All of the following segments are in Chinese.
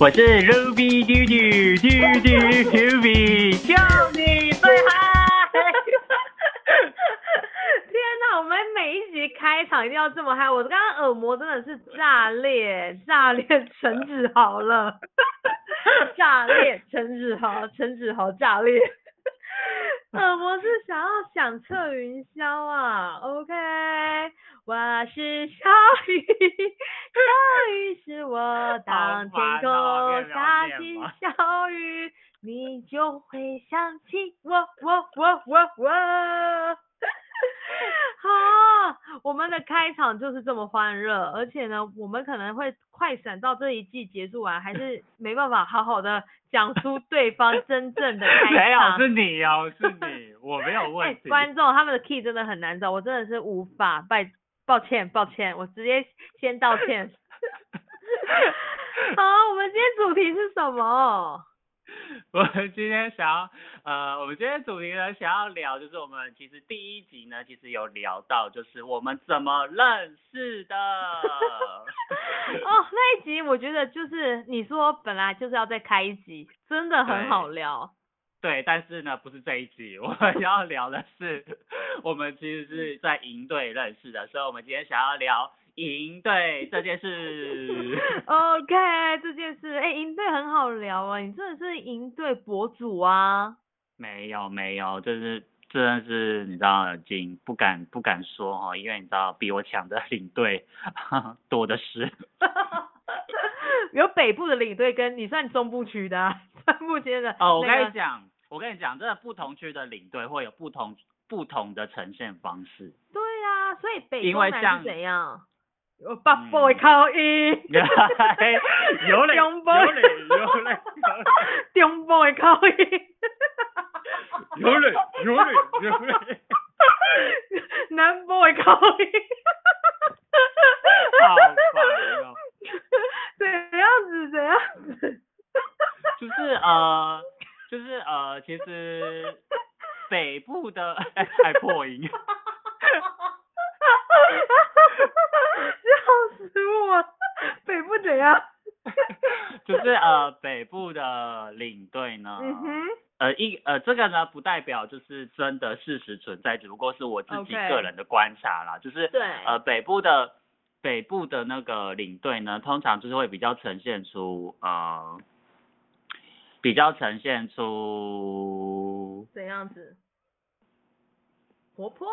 我是 Ruby 嘟嘟嘟嘟 Ruby，叫你最嗨！天哪，我们每一集开场一定要这么嗨！我刚刚耳膜真的是炸裂，炸裂，陈子豪了，炸裂，陈子豪，陈子豪炸裂。耳膜是想要响彻云霄啊，OK，我是小雨，小雨是我当天空下起小雨，你就会想起我我我我我。好，我们的开场就是这么欢乐，而且呢，我们可能会快闪到这一季结束完，还是没办法好好的讲出对方真正的开没有，场。是你哦，是你，我没有哎问，题。观众他们的 key 真的很难找，我真的是无法，拜，抱歉，抱歉，我直接先道歉。好，我们今天主题是什么？我们今天想要，呃，我们今天主题呢，想要聊，就是我们其实第一集呢，其实有聊到，就是我们怎么认识的。哦，那一集我觉得就是你说本来就是要再开一集，真的很好聊。对，但是呢，不是这一集，我们要聊的是，我们其实是在营队认识的，所以我们今天想要聊营队这件事。OK，这件事，哎、营队很好聊啊，你真的是营队博主啊。没有没有，就是真的是你知道，已经不敢不敢说哈，因为你知道比我强的 领队 多的是。有北部的领队跟你算中部区的、啊，中部区的、哦，我跟你讲，我跟你讲，真的不同区的领队会有不同不同的呈现方式。对啊、所以北因中南是怎样？有北部嗯的口音，有嘞，有嘞，有嘞，中部的口音，有嘞，有嘞，有嘞，南部的口音。好烦哦。怎样子？怎样子？就是呃，就是呃，其实 北部的 哎还破音。笑死我！北部怎样？就是呃北部的领队呢，嗯哼，呃一呃这个呢不代表就是真的事实存在，只不过是我自己 OK 个人的观察啦。就是对呃北部的北部的那个领队呢，通常就是会比较呈现出呃比较呈现出怎样子？活泼？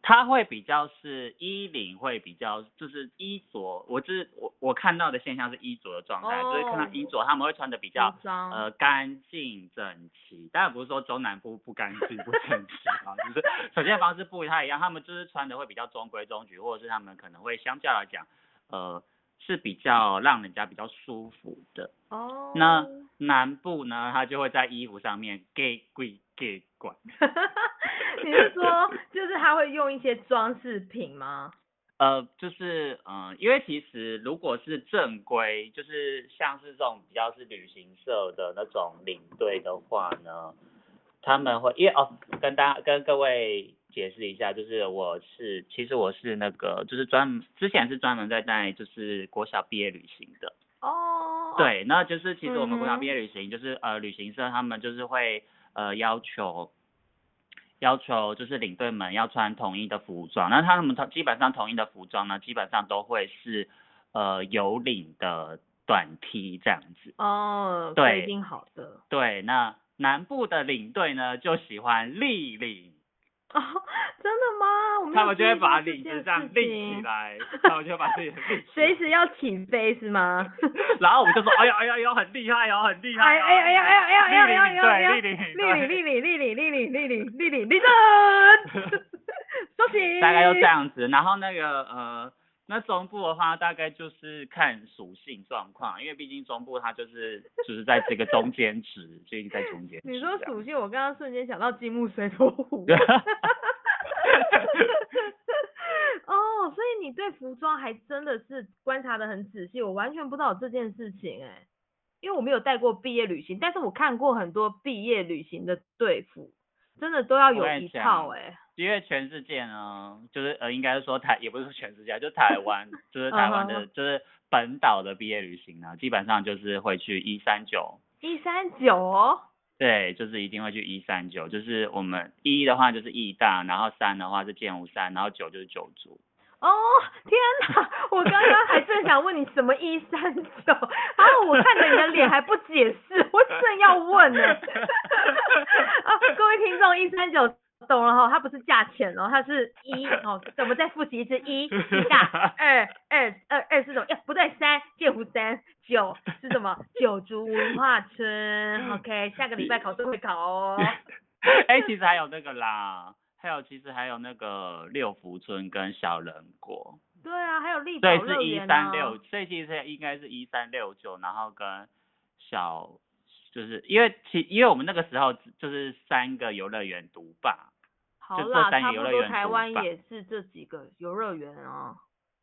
他会比较是衣领会比较就是衣着，我就是我我看到的现象是衣着的状态，哦就是看到衣着他们会穿的比较呃干净整齐，当然不是说中南部不干净不整齐啊，就是首先方式不太一样，他们就是穿的会比较中规中矩，或者是他们可能会相较来讲，呃是比较让人家比较舒服的。哦。那南部呢，它就会在衣服上面给贵给管。你是说，就是他会用一些装饰品吗？呃，就是嗯、呃因为其实如果是正规，就是像是这种比较是旅行社的那种领队的话呢，他们会因为哦，跟大家跟各位解释一下，就是我是其实我是那个就是专之前是专门在带就是国小毕业旅行的，哦。。对，那就是其实我们国小毕业旅行就是呃旅行社他们就是会呃要求要求就是领队们要穿统一的服装，那他们统基本上统一的服装呢，基本上都会是呃有领的短 T 这样子。哦，对一定好的。对，那南部的领队呢就喜欢立领，哦，真的吗？我们他们就会把领子这样立起来，他们就会把自己的立起来随时要起飞是吗？然后我们就说，哎呀哎呀哎呀，很厉害哦，很厉害哦，哎哎哎呀哎呀哎呀哎呀哎呀哎呀立领对立领立领立领立领立领立领立正，收起。大概就这。样子。然后那个呃，那中部的话，大概就是看属性状况，因为毕竟中部它就是就是在这个中间值，就一直在中间值。你说属性，我刚刚瞬间想到金木水火土。哦，所以你对服装还真的是观察的很仔细，我完全不知道有这件事情哎、因为我没有带过毕业旅行，但是我看过很多毕业旅行的队服，真的都要有一套哎、因为全世界呢，就是呃，应该是说台，也不是说全世界，就台湾，就是台湾的，就是本岛的毕业旅行呢，基本上就是会去一三九。一三九哦。对，就是一定会去一三九，就是我们一的话就是义大，然后三的话是剑湖山，然后九就是九族。哦，天哪！我刚刚还正想问你什么一三九，然后我看着你的脸还不解释，我正要问呢。啊，各位听众，一三九。懂了哈，它不是价钱哦，它是 一哦，我们再复习一次，一 下二二二二是什么？不对，三介湖三九 是什么？九族文化村。OK，下个礼拜考试会考哦。哎，其实还有那个啦，还有其实还有那个六福村跟小人国。对啊，还有立宝乐园一三六，所以其实应该是一三六九，然后跟小就是因为其因为我们那个时候就是三个游乐园独霸。好啦，差不多台湾也是这几个游乐园啊。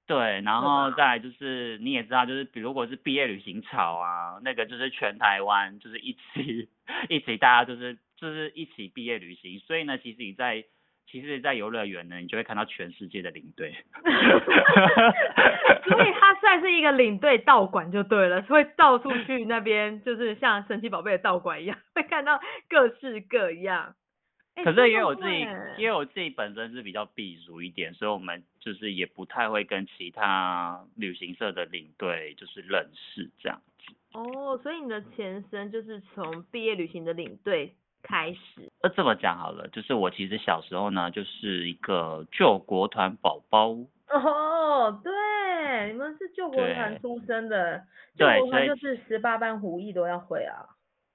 对，然后再就是你也知道，就是比如果是毕业旅行潮啊，那个就是全台湾就是一起 一起大家就是就是一起毕业旅行，所以呢，其实你在其实，在游乐园呢，你就会看到全世界的领队。所以它算是一个领队道馆就对了，会到处去那边，就是像神奇宝贝的道馆一样，会看到各式各样。可是因为我自己，因为我自己本身是比较避俗一点，所以我们就是也不太会跟其他旅行社的领队就是认识这样子。哦，所以你的前身就是从毕业旅行的领队开始。呃，这么讲好了，就是我其实小时候呢，就是一个救国团宝宝。哦，对，你们是救国团出身的，救国团就是十八般武艺都要会啊。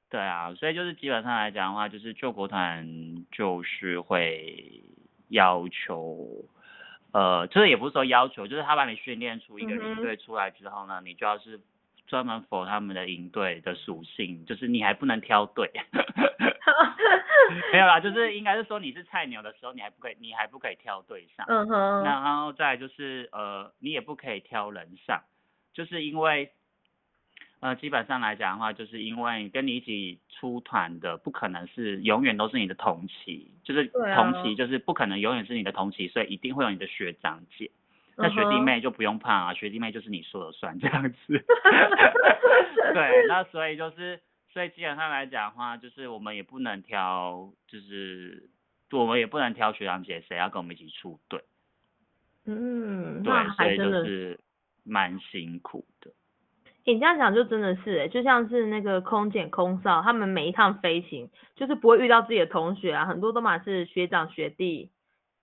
对啊，所以就是基本上来讲的话，就是救国团就是会要求，呃，就是也不是说要求，就是他把你训练出一个营队出来之后呢，你就要是专门否他们的营队的属性，就是你还不能挑队，没有啦，就是应该是说你是菜鸟的时候，你还不可以，你还不可以挑队上，嗯哼，然后再就是呃，你也不可以挑人上，就是因为。呃，基本上来讲的话，就是因为跟你一起出团的，不可能是永远都是你的同期，就是同期就是不可能永远是你的同期，所以一定会有你的学长姐。那学弟妹就不用怕啊，学弟妹就是你说了算这样子。对，那所以就是，所以基本上来讲的话，就是我们也不能挑，就是我们也不能挑学长姐谁要跟我们一起出队。嗯，对，所以就是蛮辛苦的。你这样讲就真的是，哎，就像是那个空姐、空少，他们每一趟飞行就是不会遇到自己的同学啊，很多都嘛是学长、学弟、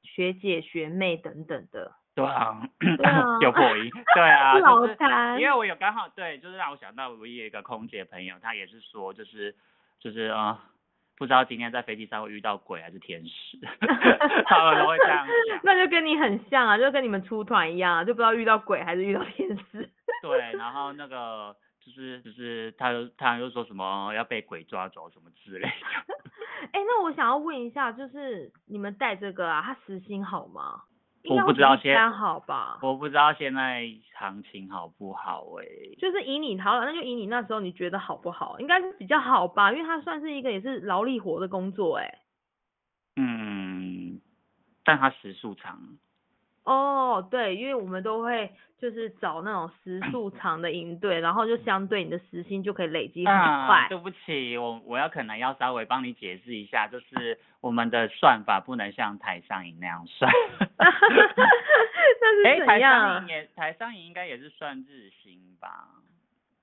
学姐、学妹等等的。对啊，有破音。对啊，因为我有刚好对，就是让我想到我有一个空姐朋友，她也是说，就是就是啊，不知道今天在飞机上会遇到鬼还是天使，他们都会这样。那就跟你很像啊，就跟你们出团一样啊，就不知道遇到鬼还是遇到天使。对，然后那个就是就是他他又说什么要被鬼抓走什么之类的。哎，那我想要问一下，就是你们带这个啊，他时薪好吗？我不知道现在好吧。我不知道现在行情好不好哎。就是以你好了，那就以你那时候你觉得好不好？应该是比较好吧，因为它算是一个也是劳力活的工作哎。嗯，但它时速长。哦，对，因为我们都会就是找那种时速长的营队，然后就相对你的时薪就可以累积很快。对不起，我我要可能要稍微帮你解释一下，就是我们的算法不能像台商营那样算。那是怎样？台商营也台商营应该也是算日薪吧？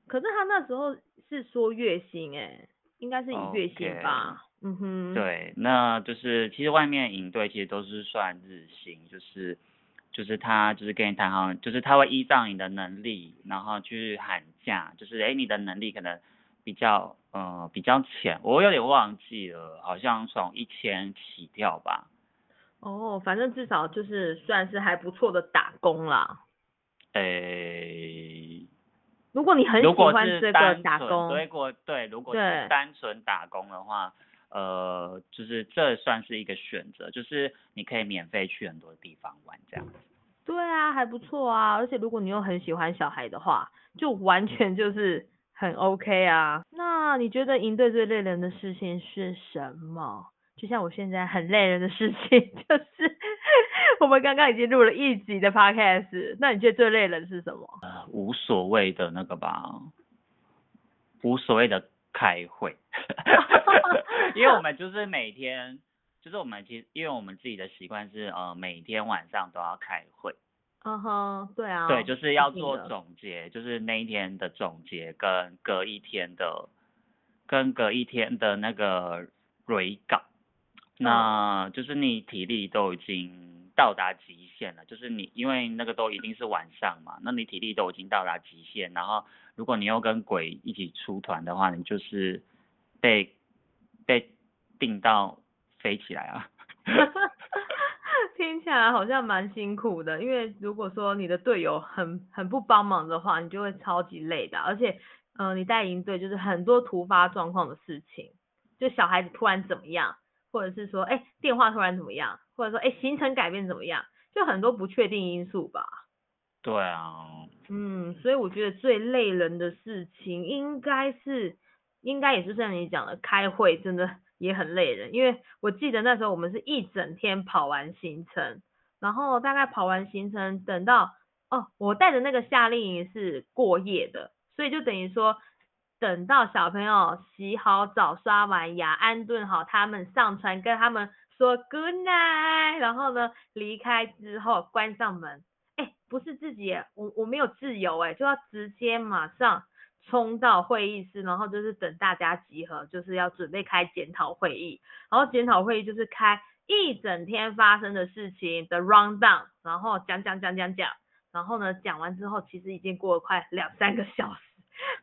可是他那时候是说月薪哎，应该是以月薪吧？嗯哼。对，那就是其实外面营队其实都是算日薪，就是。就是他就是跟你谈好，就是他会依照你的能力，然后去喊价，就是哎你的能力可能比较呃比较浅，我有点忘记了，好像从一千起跳吧。哦，反正至少就是算是还不错的打工啦。诶，如果你很喜欢这个打工，如果对如果是单纯打工的话。呃，就是这算是一个选择，就是你可以免费去很多地方玩这样子。对啊，还不错啊，而且如果你又很喜欢小孩的话，就完全就是很 OK 啊。那你觉得营队最累人的事情是什么？就像我现在很累人的事情，就是我们刚刚已经录了一集的 podcast，那你觉得最累人是什么？呃无所谓的那个吧，无所谓的开会，因为我们就是每天，就是我们其实因为我们自己的习惯是呃每天晚上都要开会，嗯哼，对啊，对，就是要做总结，就是那一天的总结跟隔一天的，跟隔一天的那个蕊稿，那就是你体力都已经到达极限了，就是你因为那个都一定是晚上嘛，那你体力都已经到达极限，然后如果你要跟鬼一起出团的话，你就是被被定到飞起来啊。听起来好像蛮辛苦的，因为如果说你的队友很很不帮忙的话，你就会超级累的，而且，呃，你带营队就是很多突发状况的事情，就小孩子突然怎么样，或者是说，哎，电话突然怎么样，或者说，哎，行程改变怎么样，就很多不确定因素吧。对啊，嗯，所以我觉得最累人的事情应该是，应该也是像你讲的，开会真的 也很累人，因为我记得那时候我们是一整天跑完行程，然后大概跑完行程，等到哦，我带的那个夏令营是过夜的，所以就等于说，等到小朋友洗好澡、刷完牙、安顿好，他们上船跟他们说 good night，然后呢离开之后关上门。哎，不是自己，我我没有自由哎，就要直接马上冲到会议室，然后就是等大家集合，就是要准备开检讨会议，然后检讨会议就是开一整天发生的事情的 round down，然后讲讲讲讲讲，然后呢讲完之后，其实已经过了快两三个小时，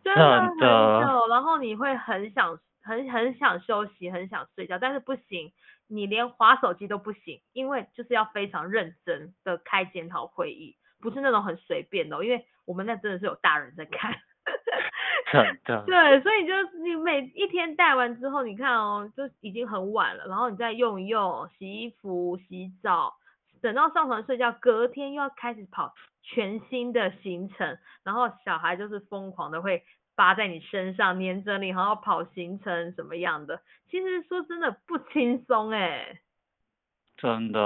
真的很久，然后你会很想很很想休息，很想睡觉，但是不行，你连划手机都不行，因为就是要非常认真的开检讨会议，不是那种很随便的哦、因为我们那真的是有大人在看。真的。对，所以就你每一天带完之后，你看哦，就已经很晚了，然后你再用一用，洗衣服、洗澡，等到上床睡觉，隔天又要开始跑全新的行程，然后小孩就是疯狂的会扒在你身上，黏着你，然后跑行程什么样的，其实说真的不轻松哎。真的，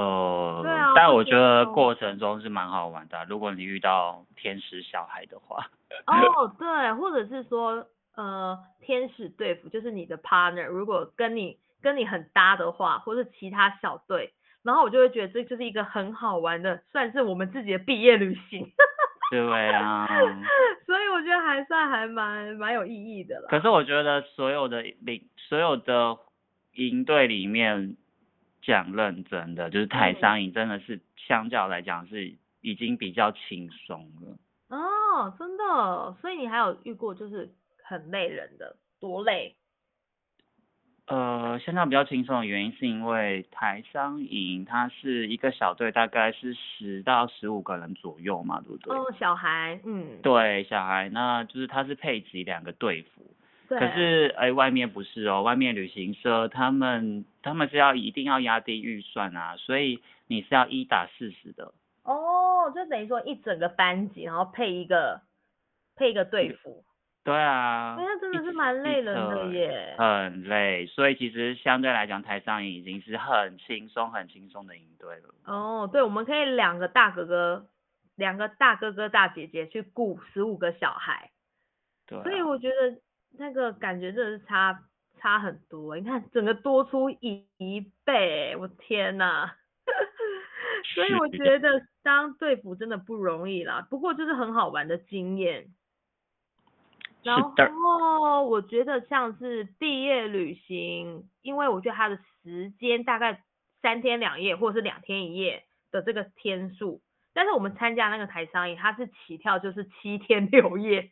对啊但我觉得过程中是蛮好玩的啊、如果你遇到天使小孩的话，哦，对，或者是说，呃，天使队服就是你的 partner，如果跟你跟你很搭的话，或是其他小队，然后我就会觉得这就是一个很好玩的，算是我们自己的毕业旅行。对啊。所以我觉得还算还蛮蛮有意义的啦。可是我觉得所有的领所有的营队里面讲认真的，就是台商营真的是相较来讲是已经比较轻松了。哦，真的，所以你还有遇过就是很累人的，多累？呃，现在比较轻松的原因是因为台商营它是一个小队，大概是十到十五个人左右嘛，对不对？哦，小孩，嗯，对，小孩，那就是它是配给两个队服，对，可是哎，外面不是哦，外面旅行社他们他们是要一定要压低预算啊，所以你是要一打四十的，哦，就等于说一整个班级，然后配一个配一个队服，对啊，哎那真的是蛮累人的耶。很累，所以其实相对来讲，台上营已经是很轻松、很轻松的应对了。哦，对，我们可以两个大哥哥，两个大哥哥大姐姐去雇十五个小孩，对啊、所以我觉得那个感觉真的是差差很多。你看整个多出一一倍，我天呐！所以我是觉得当队服真的不容易啦，不过就是很好玩的经验。然后我觉得像是毕业旅行，因为我觉得它的时间大概三天两夜或者是两天一夜的这个天数，但是我们参加那个台商营，它是起跳就是七天六夜，哦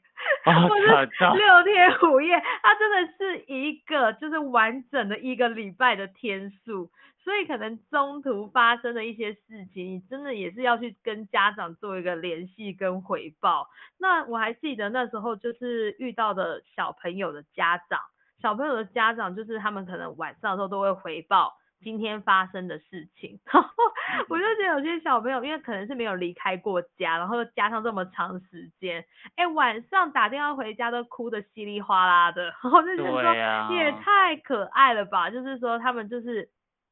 或者真的六天五夜，它真的是一个就是完整的一个礼拜的天数，所以可能中途发生的一些事情，你真的也是要去跟家长做一个联系跟回报。那我还记得那时候就是遇到的小朋友的家长，小朋友的家长就是他们可能晚上的时候都会回报今天发生的事情，然后我就觉得有些小朋友因为可能是没有离开过家，然后又加上这么长时间，哎，晚上打电话回家都哭得稀里哗啦的，然后就觉得说啊也太可爱了吧，就是说他们就是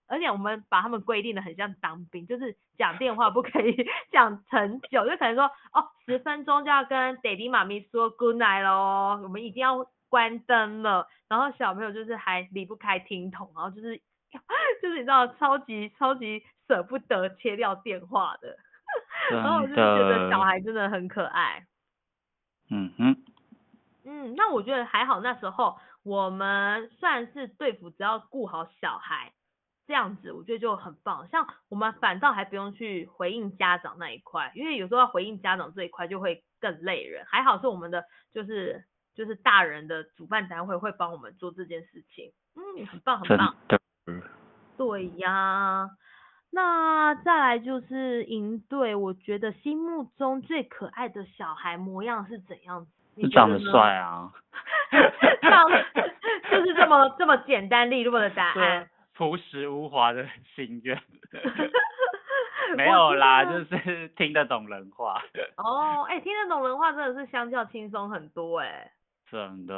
而且我们把他们规定的很像当兵，就是讲电话不可以 讲很久，就可能说哦十分钟就要跟爹地妈咪说 good night 咯，我们一定要关灯了，然后小朋友就是还离不开听筒，然后就是就是你知道超级超级舍不得切掉电话的，然后我就觉得小孩真的很可爱。嗯哼。嗯，那我觉得还好，那时候我们算是对付，只要顾好小孩，这样子我觉得就很棒。像我们反倒还不用去回应家长那一块，因为有时候要回应家长这一块就会更累人。还好是我们的就是就是大人的主办单位会帮我们做这件事情，嗯，很棒很棒。对呀，那再来就是营队，我觉得心目中最可爱的小孩模样是怎样子？你长得帅啊，长就是这么这么简单利落的答案，朴实无华的心愿，没有啦，就是 听得懂人话。哦，哎，听得懂人话真的是相较轻松很多哎。真的。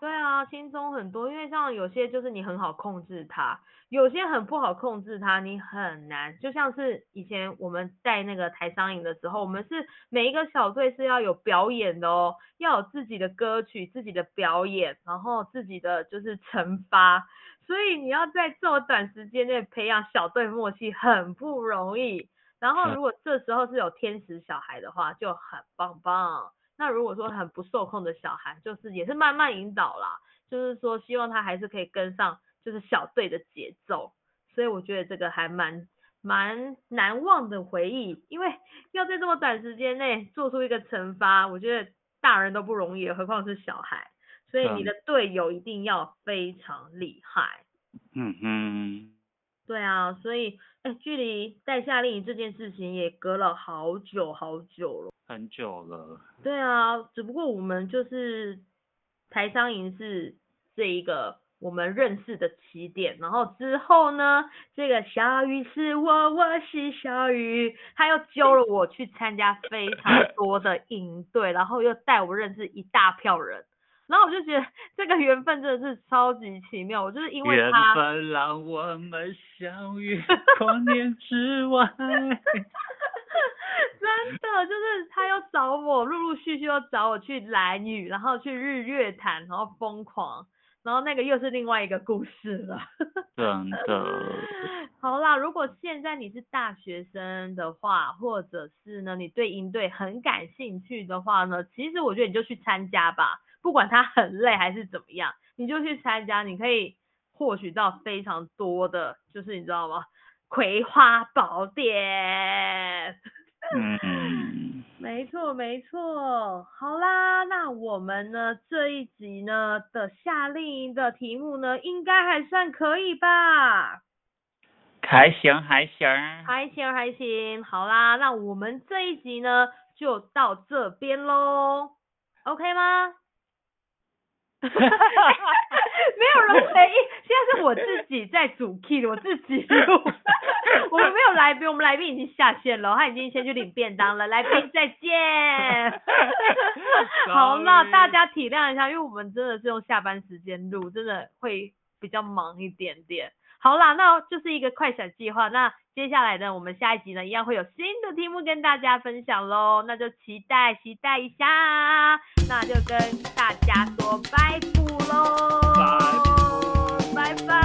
对啊，轻松很多，因为像有些就是你很好控制它，有些很不好控制它，你很难。就像是以前我们在那个台商营的时候，我们是每一个小队是要有表演的哦，要有自己的歌曲、自己的表演，然后自己的就是惩罚，所以你要在这么短时间内培养小队默契很不容易。然后如果这时候是有天使小孩的话，就很棒棒。那如果说很不受控的小孩，就是也是慢慢引导啦，就是说希望他还是可以跟上，就是小队的节奏。所以我觉得这个还蛮蛮难忘的回忆，因为 要在这么短时间内做出一个惩罚，我觉得大人都不容易，何况是小孩。所以你的队友一定要非常厉害。嗯哼。对啊，所以哎，距离带夏令营这件事情也隔了好久好久了。很久了。对啊，只不过我们就是台商营是这一个我们认识的起点，然后之后呢，这个小雨是我，我是小雨，他又揪了我去参加非常多的营队，然后又带我认识一大票人。然后我就觉得这个缘分真的是超级奇妙，我就是因为他。缘分让我们相遇，光年之外。真的就是他要找我，陆陆续续又找我去蓝屿，然后去日月潭，然后疯狂，然后那个又是另外一个故事了。真的。好啦，如果现在你是大学生的话，或者是呢你对营队很感兴趣的话呢，其实我觉得你就去参加吧。不管他很累还是怎么样，你就去参加，你可以获取到非常多的，就是你知道吗？葵花宝典。嗯，没错没错。好啦，那我们呢这一集呢的夏令营的题目呢，应该还算可以吧？还行还行。还行还行。好啦，那我们这一集呢就到这边喽，OK 吗？没有人回应，现在是我自己在主 key，我自己录。我们没有来宾，我们来宾已经下线了，他已经先去领便当了。来宾再见。好，那大家体谅一下，因为我们真的是用下班时间录，真的会比较忙一点点。好啦，那就是一个快闪计划。那接下来呢，我们下一集呢，一样会有新的题目跟大家分享喽。那就期待期待一下，那就跟大家说拜拜喽。